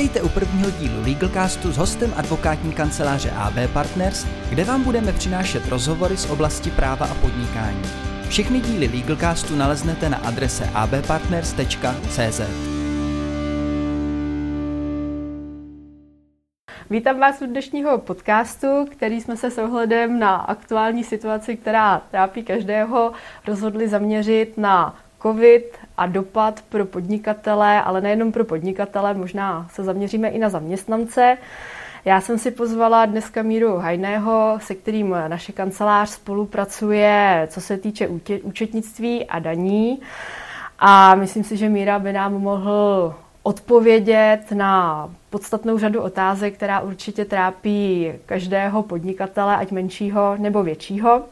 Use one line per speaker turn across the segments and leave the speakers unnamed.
Vítejte u prvního dílu Legalcastu s hostem advokátní kanceláře AB Partners, kde vám budeme přinášet rozhovory z oblasti práva a podnikání. Všechny díly Legalcastu naleznete na adrese abpartners.cz.
Vítám vás u dnešního podcastu, který jsme se s ohledem na aktuální situaci, která trápí každého, rozhodli zaměřit na COVID a dopad pro podnikatele, ale nejenom pro podnikatele, možná se zaměříme i na zaměstnance. Já jsem si pozvala dneska Míru Hajného, se kterým naše kancelář spolupracuje, co se týče účetnictví a daní. A myslím si, že Míra by nám mohl odpovědět na podstatnou řadu otázek, která určitě trápí každého podnikatele, ať menšího nebo většího.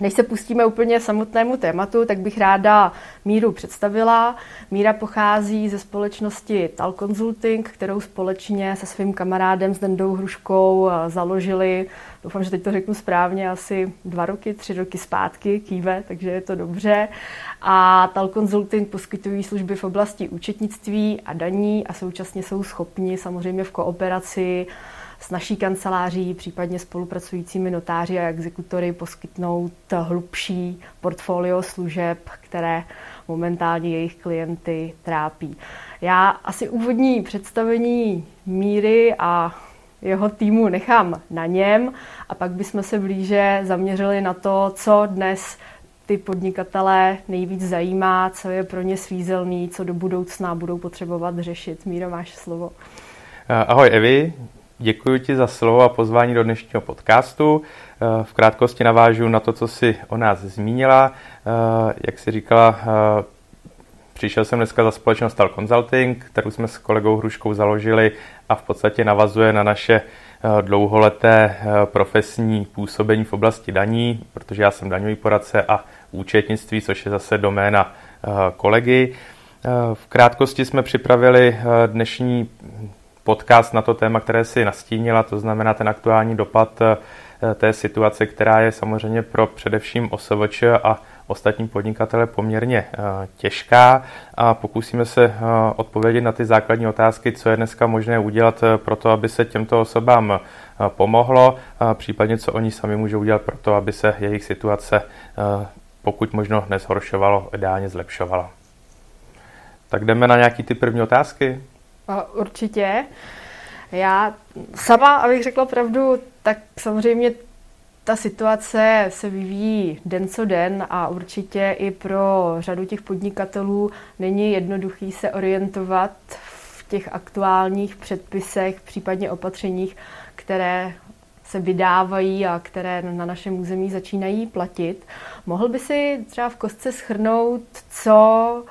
Než se pustíme úplně samotnému tématu, tak bych ráda Míru představila. Míra pochází ze společnosti Tal Consulting, kterou společně se svým kamarádem s Dendou Hruškou eh, založili, doufám, že teď to řeknu správně, asi dva roky, tři roky zpátky, kýve, takže je to dobře. A Tal Consulting poskytují služby v oblasti účetnictví a daní a současně jsou schopni samozřejmě v kooperaci s naší kanceláří, případně spolupracujícími notáři a exekutory poskytnout hlubší portfolio služeb, které momentálně jejich klienty trápí. Já asi úvodní představení míry a jeho týmu nechám na něm a pak bychom se blíže zaměřili na to, co dnes ty podnikatele nejvíc zajímá, co je pro ně svízelný, co do budoucna budou potřebovat řešit. Míro, máš slovo.
Ahoj Evi, Děkuji ti za slovo a pozvání do dnešního podcastu. Eh, v krátkosti navážu na to, co si o nás zmínila. Eh, jak si říkala, eh, přišel jsem dneska za společnost Tal Consulting, kterou jsme s kolegou Hruškou založili a v podstatě navazuje na naše dlouholeté profesní působení v oblasti daní, protože já jsem daňový poradce a účetnictví, což je zase doména kolegy. V krátkosti jsme připravili dnešní podcast na to téma, které si nastínila, to znamená ten aktuální dopad eh, té situace, která je samozřejmě pro především OSVČ a ostatní podnikatele poměrně eh, těžká a pokusíme se eh, odpovědět na ty základní otázky, co je dneska možné udělat pro to, aby se těmto osobám pomohlo, a případně co oni sami můžou udělat pro to, aby se jejich situace pokud možno nezhoršovalo, ideálně zlepšovala. Tak jdeme na nějaký ty první otázky.
Určitě. Já sama, abych řekla pravdu, tak samozřejmě ta situace se vyvíjí den co den a určitě i pro řadu těch podnikatelů není jednoduchý se orientovat v těch aktuálních předpisech, případně opatřeních, které se vydávají a které na našem území začínají platit. Mohl by si třeba v kostce schrnout, co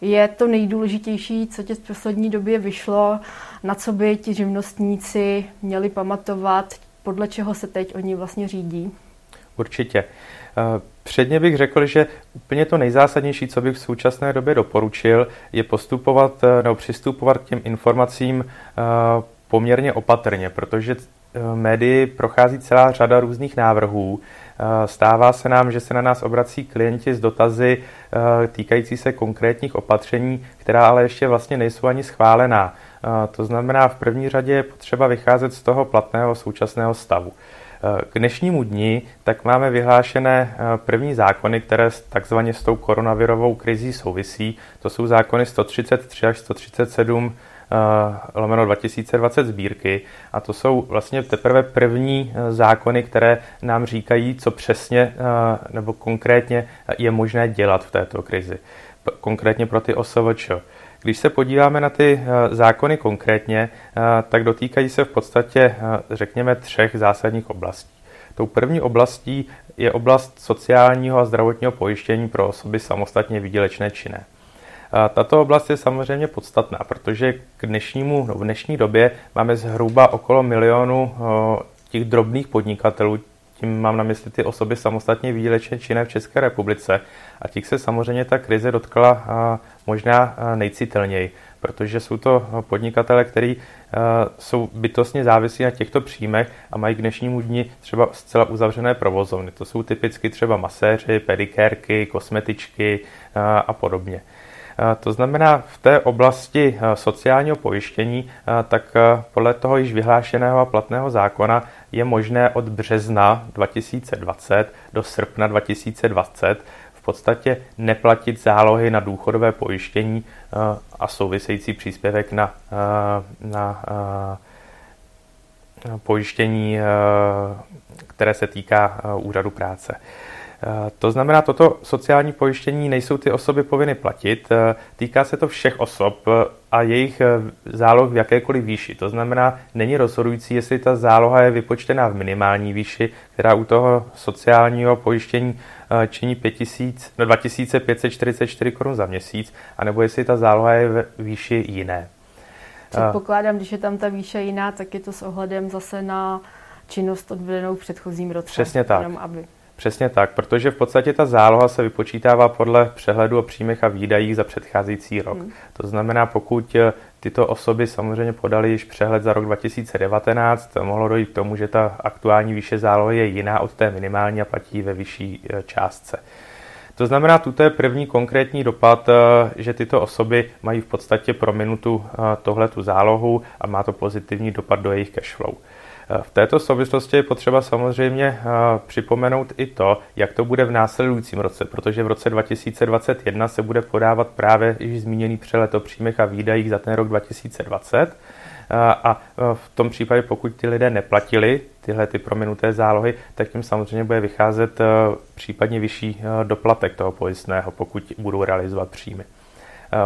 je to nejdůležitější, co tě v poslední době vyšlo, na co by ti živnostníci měli pamatovat, podle čeho se teď oni vlastně řídí?
Určitě. Eh, předně bych řekl, že úplně to nejzásadnější, co bych v současné době doporučil, je postupovat eh, nebo přistupovat k těm informacím eh, poměrně opatrně, protože médii prochází celá řada různých návrhů. Stává se nám, že se na nás obrací klienti s dotazy týkající se konkrétních opatření, která ale ještě vlastně nejsou ani schválená. To znamená, v první řadě je potřeba vycházet z toho platného současného stavu. K dnešnímu dni tak máme vyhlášené první zákony, které takzvaně s tou koronavirovou krizí souvisí. To jsou zákony 133 až 137 lomeno 2020 sbírky a to jsou vlastně teprve první zákony, které nám říkají, co přesně nebo konkrétně je možné dělat v této krizi. Konkrétně pro ty OSVČ. Když se podíváme na ty eh, zákony konkrétně, eh, tak dotýkají se v podstatě, eh, řekněme, třech zásadních oblastí. Tou první oblastí je oblast sociálního a zdravotního pojištění pro osoby samostatně výdělečné činné. Tato oblast je samozřejmě podstatná, protože k dnešnímu, no v dnešní době máme zhruba okolo milionu těch drobných podnikatelů, tím mám na mysli ty osoby samostatně výdělečně činné v České republice. A těch se samozřejmě ta krize dotkla možná nejcitelněji, protože jsou to podnikatele, kteří jsou bytostně závislí na těchto příjmech a mají k dnešnímu dni třeba zcela uzavřené provozovny. To jsou typicky třeba maséři, pedikérky, kosmetičky a podobně. To znamená, v té oblasti sociálního pojištění, tak podle toho již vyhlášeného a platného zákona je možné od března 2020 do srpna 2020 v podstatě neplatit zálohy na důchodové pojištění a související příspěvek na, na pojištění, které se týká úřadu práce. Eh, to znamená, toto sociální pojištění nejsou ty osoby povinny platit. Eh, týká se to všech osob eh, a jejich záloh v jakékoliv výši. To znamená, není rozhodující, jestli ta záloha je vypočtená v minimální výši, která u toho sociálního pojištění činí 5000, no 2544 korun za měsíc, anebo jestli ta záloha je ve výši jiné.
Předpokládám, když je tam ta výše jiná, tak je to s ohledem zase na činnost odvedenou v předchozím roce.
Přesně tak. Jenom aby Přesně tak, protože v podstatě ta záloha se vypočítává podle přehledu o příjmech a výdajích za předcházející rok. Hmm. To znamená, pokud eh, tyto osoby samozřejmě podali již přehled za rok 2019, mohlo dojít k tomu, že ta aktuální výše zálohy je jiná od té minimální a platí ve vyšší eh, částce. To znamená, tuto je první konkrétní dopad, eh, že tyto osoby mají v podstatě pro minutu tohle tu zálohu a má to pozitivní dopad do jejich cashflow. V této souvislosti je potřeba samozřejmě eh, připomenout i to, jak to bude v následujícím roce, protože v roce 2021 se bude podávat právě již zmíněný přelet o příjmech a výdajích za ten rok 2020. Eh, a eh, v tom případě, pokud ty lidé neplatili tyhle ty prominuté zálohy, tak tím samozřejmě bude vycházet případně vyšší doplatek toho pojistného, pokud budou realizovat příjmy.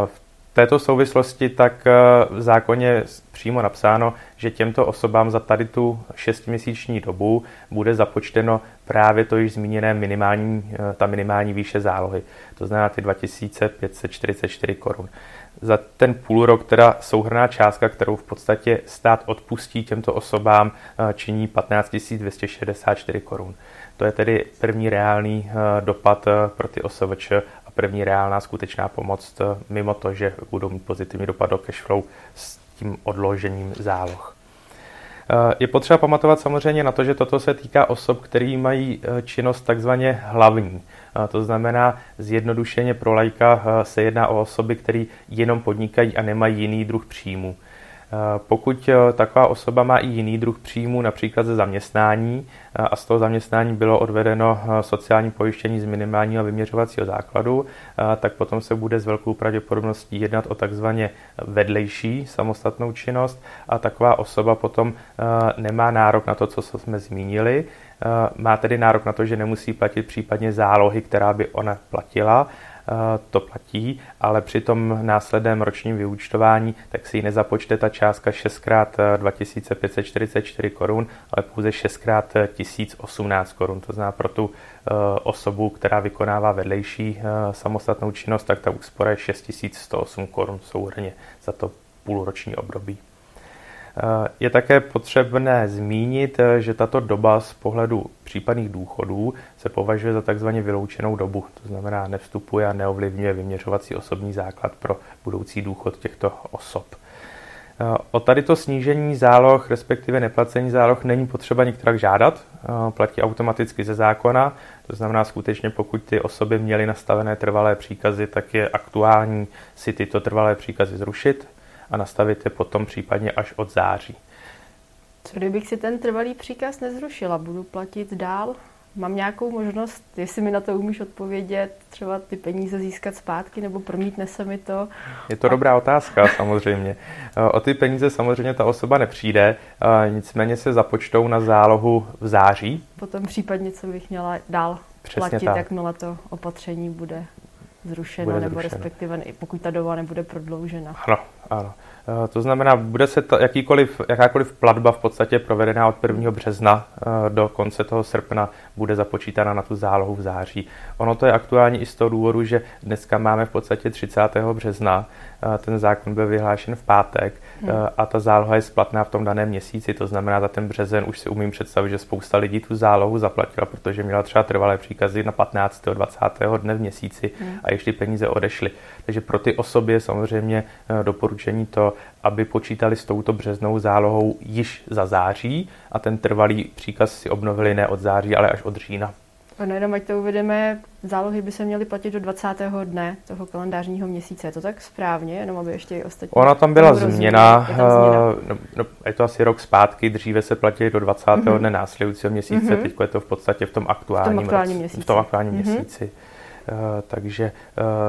V této souvislosti tak eh, v zákoně přímo napsáno, že těmto osobám za tady tu šestměsíční dobu bude započteno právě to již zmíněné minimální, eh, ta minimální výše zálohy. To znamená ty 2544 korun. Za ten půl rok teda souhrná částka, kterou v podstatě stát odpustí těmto osobám, eh, činí 15 264 korun. To je tedy první reálný dopad pro ty OSVČ první reálná skutečná pomoc, eh, mimo to, že budou mít pozitivní dopad do cashflow s tím odložením záloh. Eh, je potřeba pamatovat samozřejmě na to, že toto se týká osob, které mají eh, činnost takzvaně hlavní. To znamená, zjednodušeně pro lajka se jedná o osoby, které jenom podnikají a nemají jiný druh příjmu. Eh, pokud eh, taková osoba má i jiný druh příjmu, například ze zaměstnání, eh, a z toho zaměstnání bylo odvedeno sociální pojištění z minimálního vyměřovacího základu, tak potom se bude s velkou pravděpodobností jednat o takzvaně vedlejší samostatnou činnost a taková osoba potom nemá nárok na to, co jsme zmínili, má tedy nárok na to, že nemusí platit případně zálohy, která by ona platila, to platí, ale při tom následném ročním vyúčtování tak si ji nezapočte ta částka 6 x 2544 korun, ale pouze 6 x 1018 korun. To znamená pro tu eh, osobu, která vykonává vedlejší eh, samostatnou činnost, tak ta úspora je 6108 korun souhrně za to půlroční období. Je také potřebné zmínit, že tato doba z pohledu případných důchodů se považuje za takzvaně vyloučenou dobu. To znamená, nevstupuje a neovlivňuje vyměřovací osobní základ pro budoucí důchod těchto osob. O tady to snížení záloh, respektive neplacení záloh, není potřeba některak žádat, platí automaticky ze zákona, to znamená skutečně, pokud ty osoby měly nastavené trvalé příkazy, tak je aktuální si tyto trvalé příkazy zrušit, a nastavit je potom případně až od září.
Co kdybych si ten trvalý příkaz nezrušila? Budu platit dál? Mám nějakou možnost, jestli mi na to umíš odpovědět, třeba ty peníze získat zpátky nebo promítne se mi to?
Je to dobrá otázka samozřejmě. O ty peníze samozřejmě ta osoba nepřijde, nicméně se započtou na zálohu v září.
Potom případně, co bych měla dál Přesně platit, tak. jakmile to opatření bude zrušeno, bude nebo zrušeno. respektive pokud ta doba nebude prodloužena.
Ano, ano. Eh, to znamená, bude se ta, jakýkoliv, jakákoliv platba v podstatě provedená od 1. března eh, do konce toho srpna bude započítána na tu zálohu v září. Ono to je aktuální i z toho důvodu, že dneska máme v podstatě 30. března, eh, ten zákon byl vyhlášen v pátek hmm. a ta záloha je splatná v tom daném měsíci, to znamená za ten březen už si umím představit, že spousta lidí tu zálohu zaplatila, protože měla třeba trvalé příkazy na 15. 20. dne v měsíci hmm. a ještě peníze odešly. Takže pro ty osoby je samozřejmě doporučení to, aby počítali s touto březnou zálohou již za září a ten trvalý příkaz si obnovili ne od září, ale až od října.
No jenom ať to uvedeme, zálohy by se měly platit do 20. dne toho kalendářního měsíce. Je to tak správně, jenom aby ještě i ostatní...
Ona tam byla změna, je, tam změna. No, no, je to asi rok zpátky, dříve se platí do 20. Mm-hmm. dne následujícího měsíce, mm-hmm. teď je to v podstatě v tom aktuálním, v tom aktuálním měsíci. V tom aktuálním mm-hmm. měsíci. Uh, takže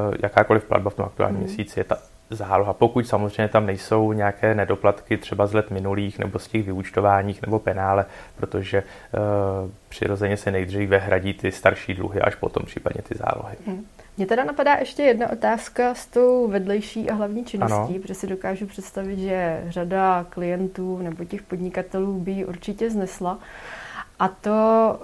uh, jakákoliv platba v tom aktuálním mm-hmm. měsíci je ta záloha, pokud samozřejmě tam nejsou nějaké nedoplatky třeba z let minulých nebo z těch vyúčtováních nebo penále, protože uh, přirozeně se nejdříve hradí ty starší dluhy, až potom případně ty zálohy. Hmm.
Mně teda napadá ještě jedna otázka s tou vedlejší a hlavní činností, ano. protože si dokážu představit, že řada klientů nebo těch podnikatelů by ji určitě znesla. A to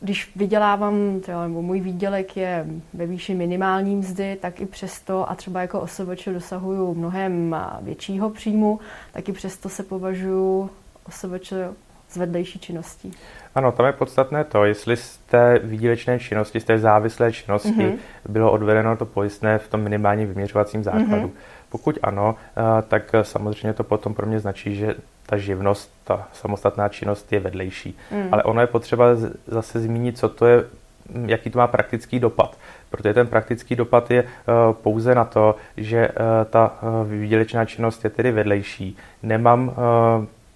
když vydělávám, třeba, nebo můj výdělek je ve výši minimální mzdy, tak i přesto, a třeba jako osoboče dosahuju mnohem většího příjmu, tak i přesto se považuji osoboče z vedlejší činností.
Ano, tam je podstatné to, jestli z té výdělečné činnosti, z té závislé činnosti mm-hmm. bylo odvedeno to pojistné v tom minimálním vyměřovacím základu. Mm-hmm. Pokud ano, eh, tak samozřejmě to potom pro mě značí, že ta živnost, ta samostatná činnost je vedlejší. Mm. Ale ono je potřeba zase zmínit, co to je, jaký to má praktický dopad. Protože ten praktický dopad je uh, pouze na to, že uh, ta výdělečná činnost je tedy vedlejší. Nemám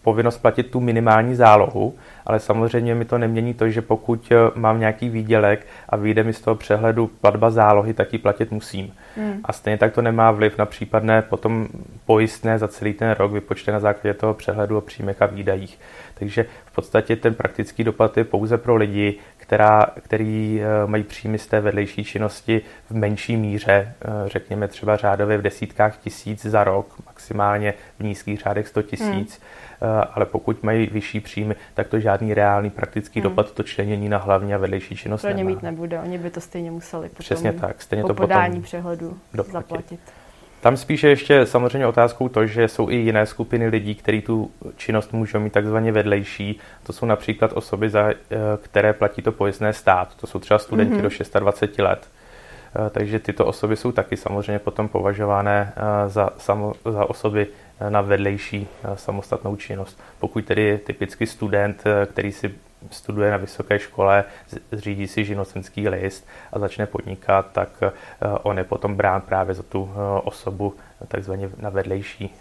povinnost platit tu minimální zálohu, ale samozřejmě mi to nemění to, že pokud mám nějaký výdělek a vyjde mi z toho přehledu platba zálohy, tak ji platit musím. Hmm. A stejně tak to nemá vliv na případné potom pojistné za celý ten rok vypočte na základě toho přehledu o příjmech a výdajích. Takže v podstatě ten praktický dopad je pouze pro lidi, která, který eh, mají příjmy z té vedlejší činnosti v menší míře, eh, řekněme třeba řádově v desítkách tisíc za rok, maximálně v nízkých řádech 100 tisíc. Hmm Eh, ale pokud mají vyšší příjmy, tak to žádný reálný praktický hmm. dopad to členění na hlavní a vedlejší činnost
Pro ně mít nebude, oni by to stejně museli potom
Přesně tak, stejně
po
to
podání potom přehledu doplatit. zaplatit.
Tam spíše ještě samozřejmě otázkou to, že jsou i jiné skupiny lidí, kteří tu činnost můžou mít takzvaně vedlejší. To jsou například osoby, za, eh, které platí to pojistné stát. To jsou třeba studenti mm-hmm. do 26 let. Eh, takže tyto osoby jsou taky samozřejmě potom považované za, samo, za osoby na vedlejší eh, samostatnou činnost. Pokud tedy typicky student, eh, který si studuje na vysoké škole, zřídí si živnostenský list a začne podnikat, tak eh, on je potom brán právě za tu osobu takzvaně na vedlejší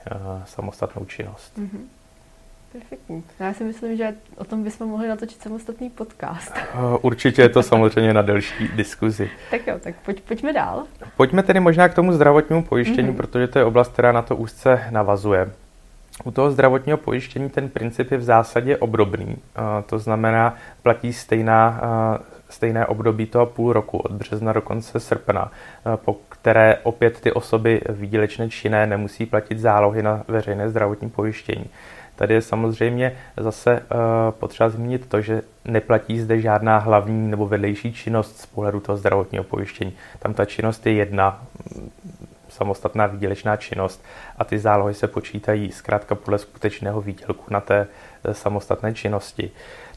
samostatnou činnost. Mm-hmm.
Perfektní. Já si myslím, že o tom bychom mohli natočit samostatný podcast.
Eh, určitě je to samozřejmě na delší diskuzi.
tak jo, tak pojď, pojďme dál.
Pojďme tedy možná k tomu zdravotnímu pojištění, mm-hmm. protože to je oblast, která na to úzce navazuje. U toho zdravotního pojištění ten princip je v zásadě obdobný. Eh, to znamená, platí stejná, eh, stejné období toho půl roku, od března do konce srpna, po které opět ty osoby výdělečné činné nemusí platit zálohy na veřejné zdravotní pojištění. Tady je samozřejmě zase uh, potřeba zmínit to, že neplatí zde žádná hlavní nebo vedlejší činnost z pohledu toho zdravotního pojištění. Tam ta činnost je jedna, samostatná výdělečná činnost a ty zálohy se počítají zkrátka podle skutečného výdělku na té eh, samostatné činnosti.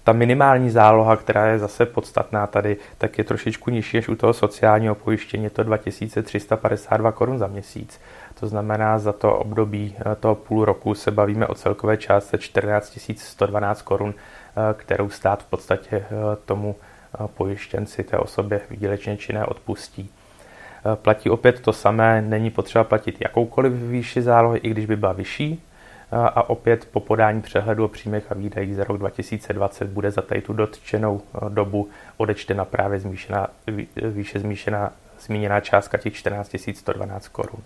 Ta minimální záloha, která je zase podstatná tady, tak je trošičku nižší než u toho sociálního pojištění, to 2352 korun za měsíc. To znamená, za to období eh, toho půl roku se bavíme o celkové částce 14 112 korun, eh, kterou stát v podstatě tomu pojištěnci té osobě výdělečně činné odpustí. Platí opět to samé, není potřeba platit jakoukoliv výši zálohy, i když by byla vyšší. A opět po podání přehledu o příjmech a výdajích za rok 2020 bude za tady tu dotčenou dobu odečtena právě zmíšená, výše zmíšená, zmíněná částka těch 14 112 korun.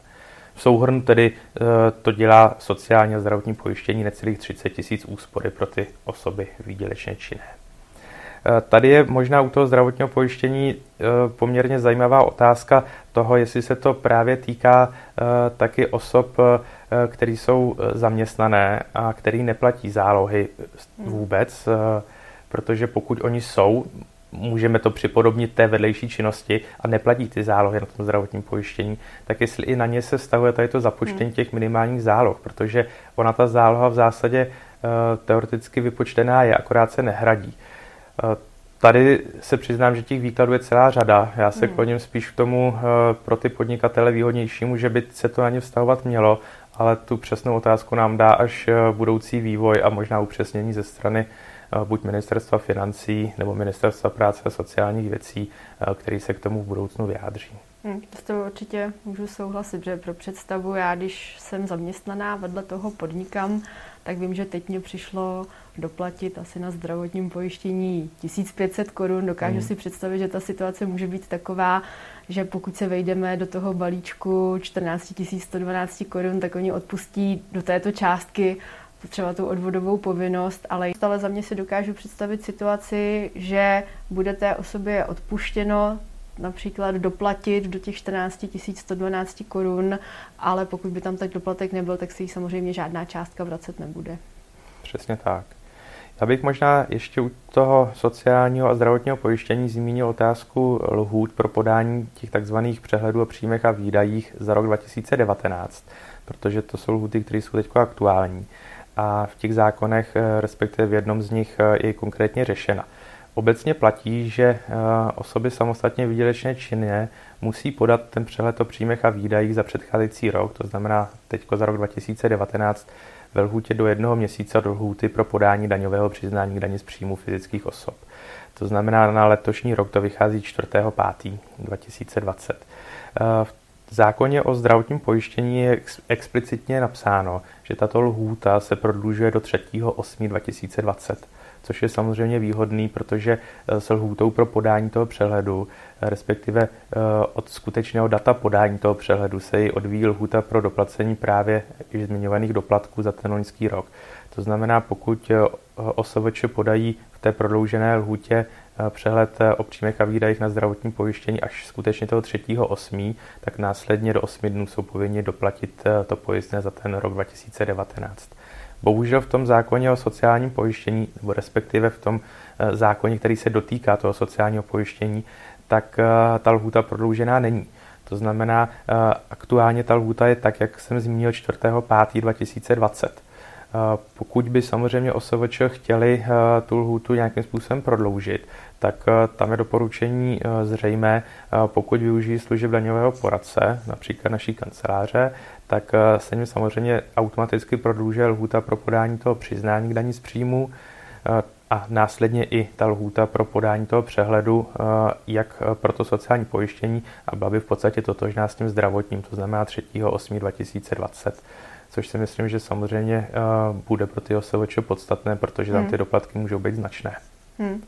V souhrnu tedy eh, to dělá sociální a zdravotní pojištění necelých 30 tisíc úspory pro ty osoby výdělečně činné. Eh, tady je možná u toho zdravotního pojištění eh, poměrně zajímavá otázka toho, jestli se to právě týká taky osob, které jsou zaměstnané a který neplatí zálohy vůbec, protože pokud oni jsou, můžeme to připodobnit té vedlejší činnosti a neplatí ty zálohy na tom zdravotním pojištění, tak jestli i na ně se stahuje tady to započtení hmm. těch minimálních záloh, protože ona ta záloha v zásadě teoreticky vypočtená je, akorát se nehradí. Uh, Tady se přiznám, že těch výkladů je celá řada. Já se hmm. kloním spíš k tomu uh, pro ty podnikatele výhodnějšímu, že by se to na ně vztahovat mělo, ale tu přesnou otázku nám dá až budoucí vývoj a možná upřesnění ze strany buď ministerstva financí nebo ministerstva práce a sociálních věcí, který se k tomu v budoucnu vyjádří.
Hmm, s to určitě můžu souhlasit, že pro představu, já když jsem zaměstnaná, vedle toho podnikám, tak vím, že teď mě přišlo doplatit asi na zdravotním pojištění 1500 korun. Dokážu hmm. si představit, že ta situace může být taková, že pokud se vejdeme do toho balíčku 14 112 korun, tak oni odpustí do této částky třeba tu odvodovou povinnost, ale stále za mě si dokážu představit situaci, že bude té osobě odpuštěno například doplatit do těch 14 112 korun, ale pokud by tam tak doplatek nebyl, tak si ji samozřejmě žádná částka vracet nebude.
Přesně tak. Já bych možná ještě u toho sociálního a zdravotního pojištění zmínil otázku lhůt pro podání těch takzvaných přehledů o příjmech a výdajích za rok 2019, protože to jsou lhuty, které jsou teď aktuální. A v těch zákonech, eh, respektive v jednom z nich, eh, je konkrétně řešena. Obecně platí, že eh, osoby samostatně výdělečné činné musí podat ten přehled o příjmech a výdajích za předcházející rok, to znamená teď za rok 2019, ve lhůtě do jednoho měsíce do lhůty pro podání daňového přiznání k daně z příjmu fyzických osob. To znamená, na letošní rok to vychází 4.5.2020. Eh, v zákoně o zdravotním pojištění je explicitně napsáno, že tato lhůta se prodlužuje do 3.8.2020 což je samozřejmě výhodný, protože eh, s lhůtou pro podání toho přehledu, eh, respektive eh, od skutečného data podání toho přehledu se ji odvíjí lhůta pro doplacení právě již zmiňovaných doplatků za ten loňský rok. To znamená, pokud OSVČ podají v té prodloužené lhůtě přehled o příjmech a výdajích na zdravotní pojištění až skutečně toho 3.8., tak následně do 8 dnů jsou povinni doplatit to pojistné za ten rok 2019. Bohužel v tom zákoně o sociálním pojištění, nebo respektive v tom eh, zákoně, který se dotýká toho sociálního pojištění, tak eh, ta lhůta prodloužená není. To znamená, eh, aktuálně ta lhůta je tak, jak jsem zmínil, 4.5.2020. Pokud by samozřejmě OSVČ chtěli tu lhůtu nějakým způsobem prodloužit, tak tam je doporučení zřejmé, pokud využijí služeb daňového poradce, například naší kanceláře, tak eh, se jim samozřejmě automaticky prodlužuje lhůta pro podání toho přiznání k daní z příjmu eh, a následně i ta lhůta pro podání toho přehledu, eh, jak pro to sociální pojištění a byla by v podstatě totožná s tím zdravotním, to znamená 3.8.2020 což si myslím, že samozřejmě bude pro ty OSVČ podstatné, protože tam hmm. ty doplatky můžou být značné. Hmm.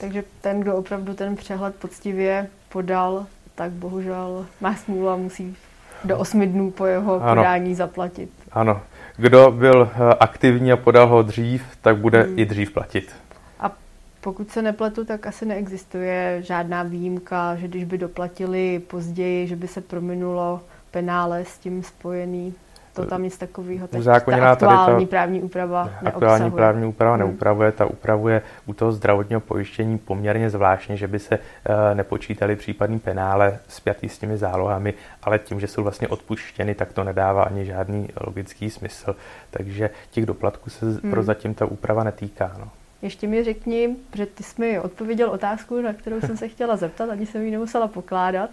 Takže ten, kdo opravdu ten přehled poctivě podal, tak bohužel má smůlu a musí do osmi dnů po jeho ano. podání zaplatit.
Ano. Kdo byl eh, aktivní a podal ho dřív, tak bude hmm. i dřív platit.
A pokud se nepletu, tak asi neexistuje žádná výjimka, že když by doplatili později, že by se prominulo penále s tím spojený to tam nic takového. Tak ta aktuální to, právní úprava
Aktuální právní úprava hmm. neupravuje, ta upravuje u toho zdravotního pojištění poměrně zvláštně, že by se uh, nepočítali případný penále spjatý s těmi zálohami, ale tím, že jsou vlastně odpuštěny, tak to nedává ani žádný logický smysl. Takže těch doplatků se hmm. prozatím ta úprava netýká. No.
Ještě mi řekni, že ty jsi mi odpověděl otázku, na kterou jsem se chtěla zeptat, ani jsem ji nemusela pokládat,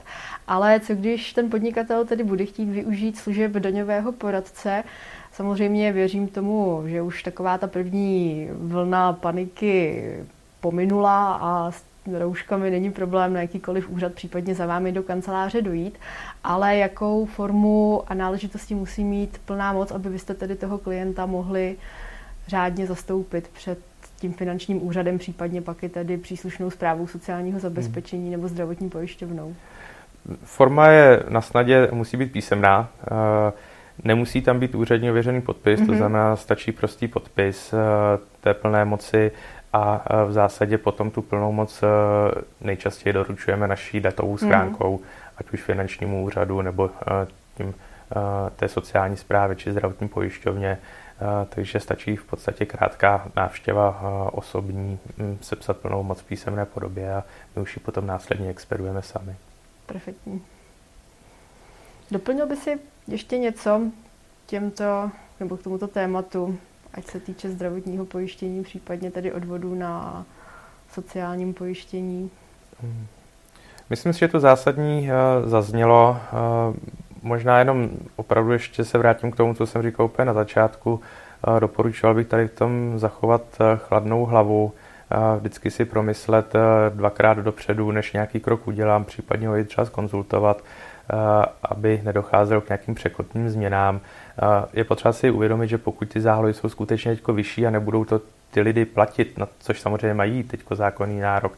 ale co když ten podnikatel tedy bude chtít využít služeb daňového poradce, Samozřejmě věřím tomu, že už taková ta první vlna paniky pominula a s rouškami není problém na jakýkoliv úřad, případně za vámi do kanceláře dojít, ale jakou formu a náležitosti musí mít plná moc, aby byste tedy toho klienta mohli řádně zastoupit před tím finančním úřadem, případně pak i tedy příslušnou zprávou sociálního zabezpečení hmm. nebo zdravotní pojišťovnou?
Forma je na snadě, musí být písemná. Eh, nemusí tam být úředně ověřený podpis, mm-hmm. to mhm. znamená, stačí prostý podpis eh, té plné moci a eh, v zásadě potom tu plnou moc nejčastěji doručujeme naší datovou mhm. schránkou, mm-hmm. ať už finančnímu úřadu nebo tím té sociální zprávy či zdravotní pojišťovně. Eh, takže stačí v podstatě krátká návštěva eh, osobní, hm, sepsat plnou moc v písemné podobě a my už ji potom následně expedujeme sami.
Perfektní. Doplnil by si ještě něco těmto, nebo k tomuto tématu, ať se týče zdravotního pojištění, případně tedy odvodů na sociálním pojištění? Hmm.
Myslím si, že to zásadní eh, zaznělo možná jenom opravdu ještě se vrátím k tomu, co jsem říkal úplně na začátku. Doporučoval bych tady v tom zachovat chladnou hlavu, vždycky si promyslet dvakrát dopředu, než nějaký krok udělám, případně ho i třeba zkonzultovat, aby nedocházelo k nějakým překotným změnám. Je potřeba si uvědomit, že pokud ty zálohy jsou skutečně teď vyšší a nebudou to ty lidi platit, na což samozřejmě mají teď zákonný nárok,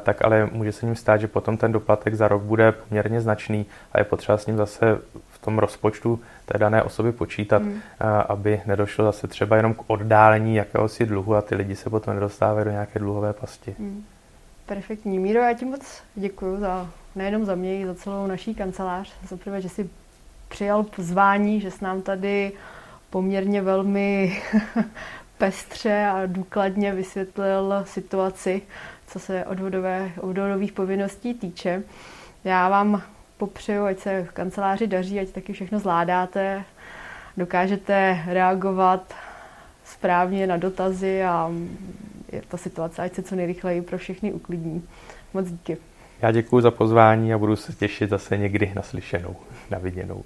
tak ale může se ním stát, že potom ten doplatek za rok bude poměrně značný a je potřeba s ním zase v tom rozpočtu té dané osoby počítat, hmm. aby nedošlo zase třeba jenom k oddálení jakéhosi dluhu a ty lidi se potom nedostávají do nějaké dluhové pasti. Hmm.
Perfektní. Míro, já ti moc děkuji za, nejenom za mě, i za celou naší kancelář. Za prvé, že jsi přijal pozvání, že s nám tady poměrně velmi pestře a důkladně vysvětlil situaci, co se odvodové, odvodových povinností týče. Já vám popřeju, ať se v kanceláři daří, ať taky všechno zvládáte, dokážete reagovat správně na dotazy a je ta situace, ať se co nejrychleji pro všechny uklidní. Moc díky.
Já děkuji za pozvání a budu se těšit zase někdy na slyšenou, na viděnou.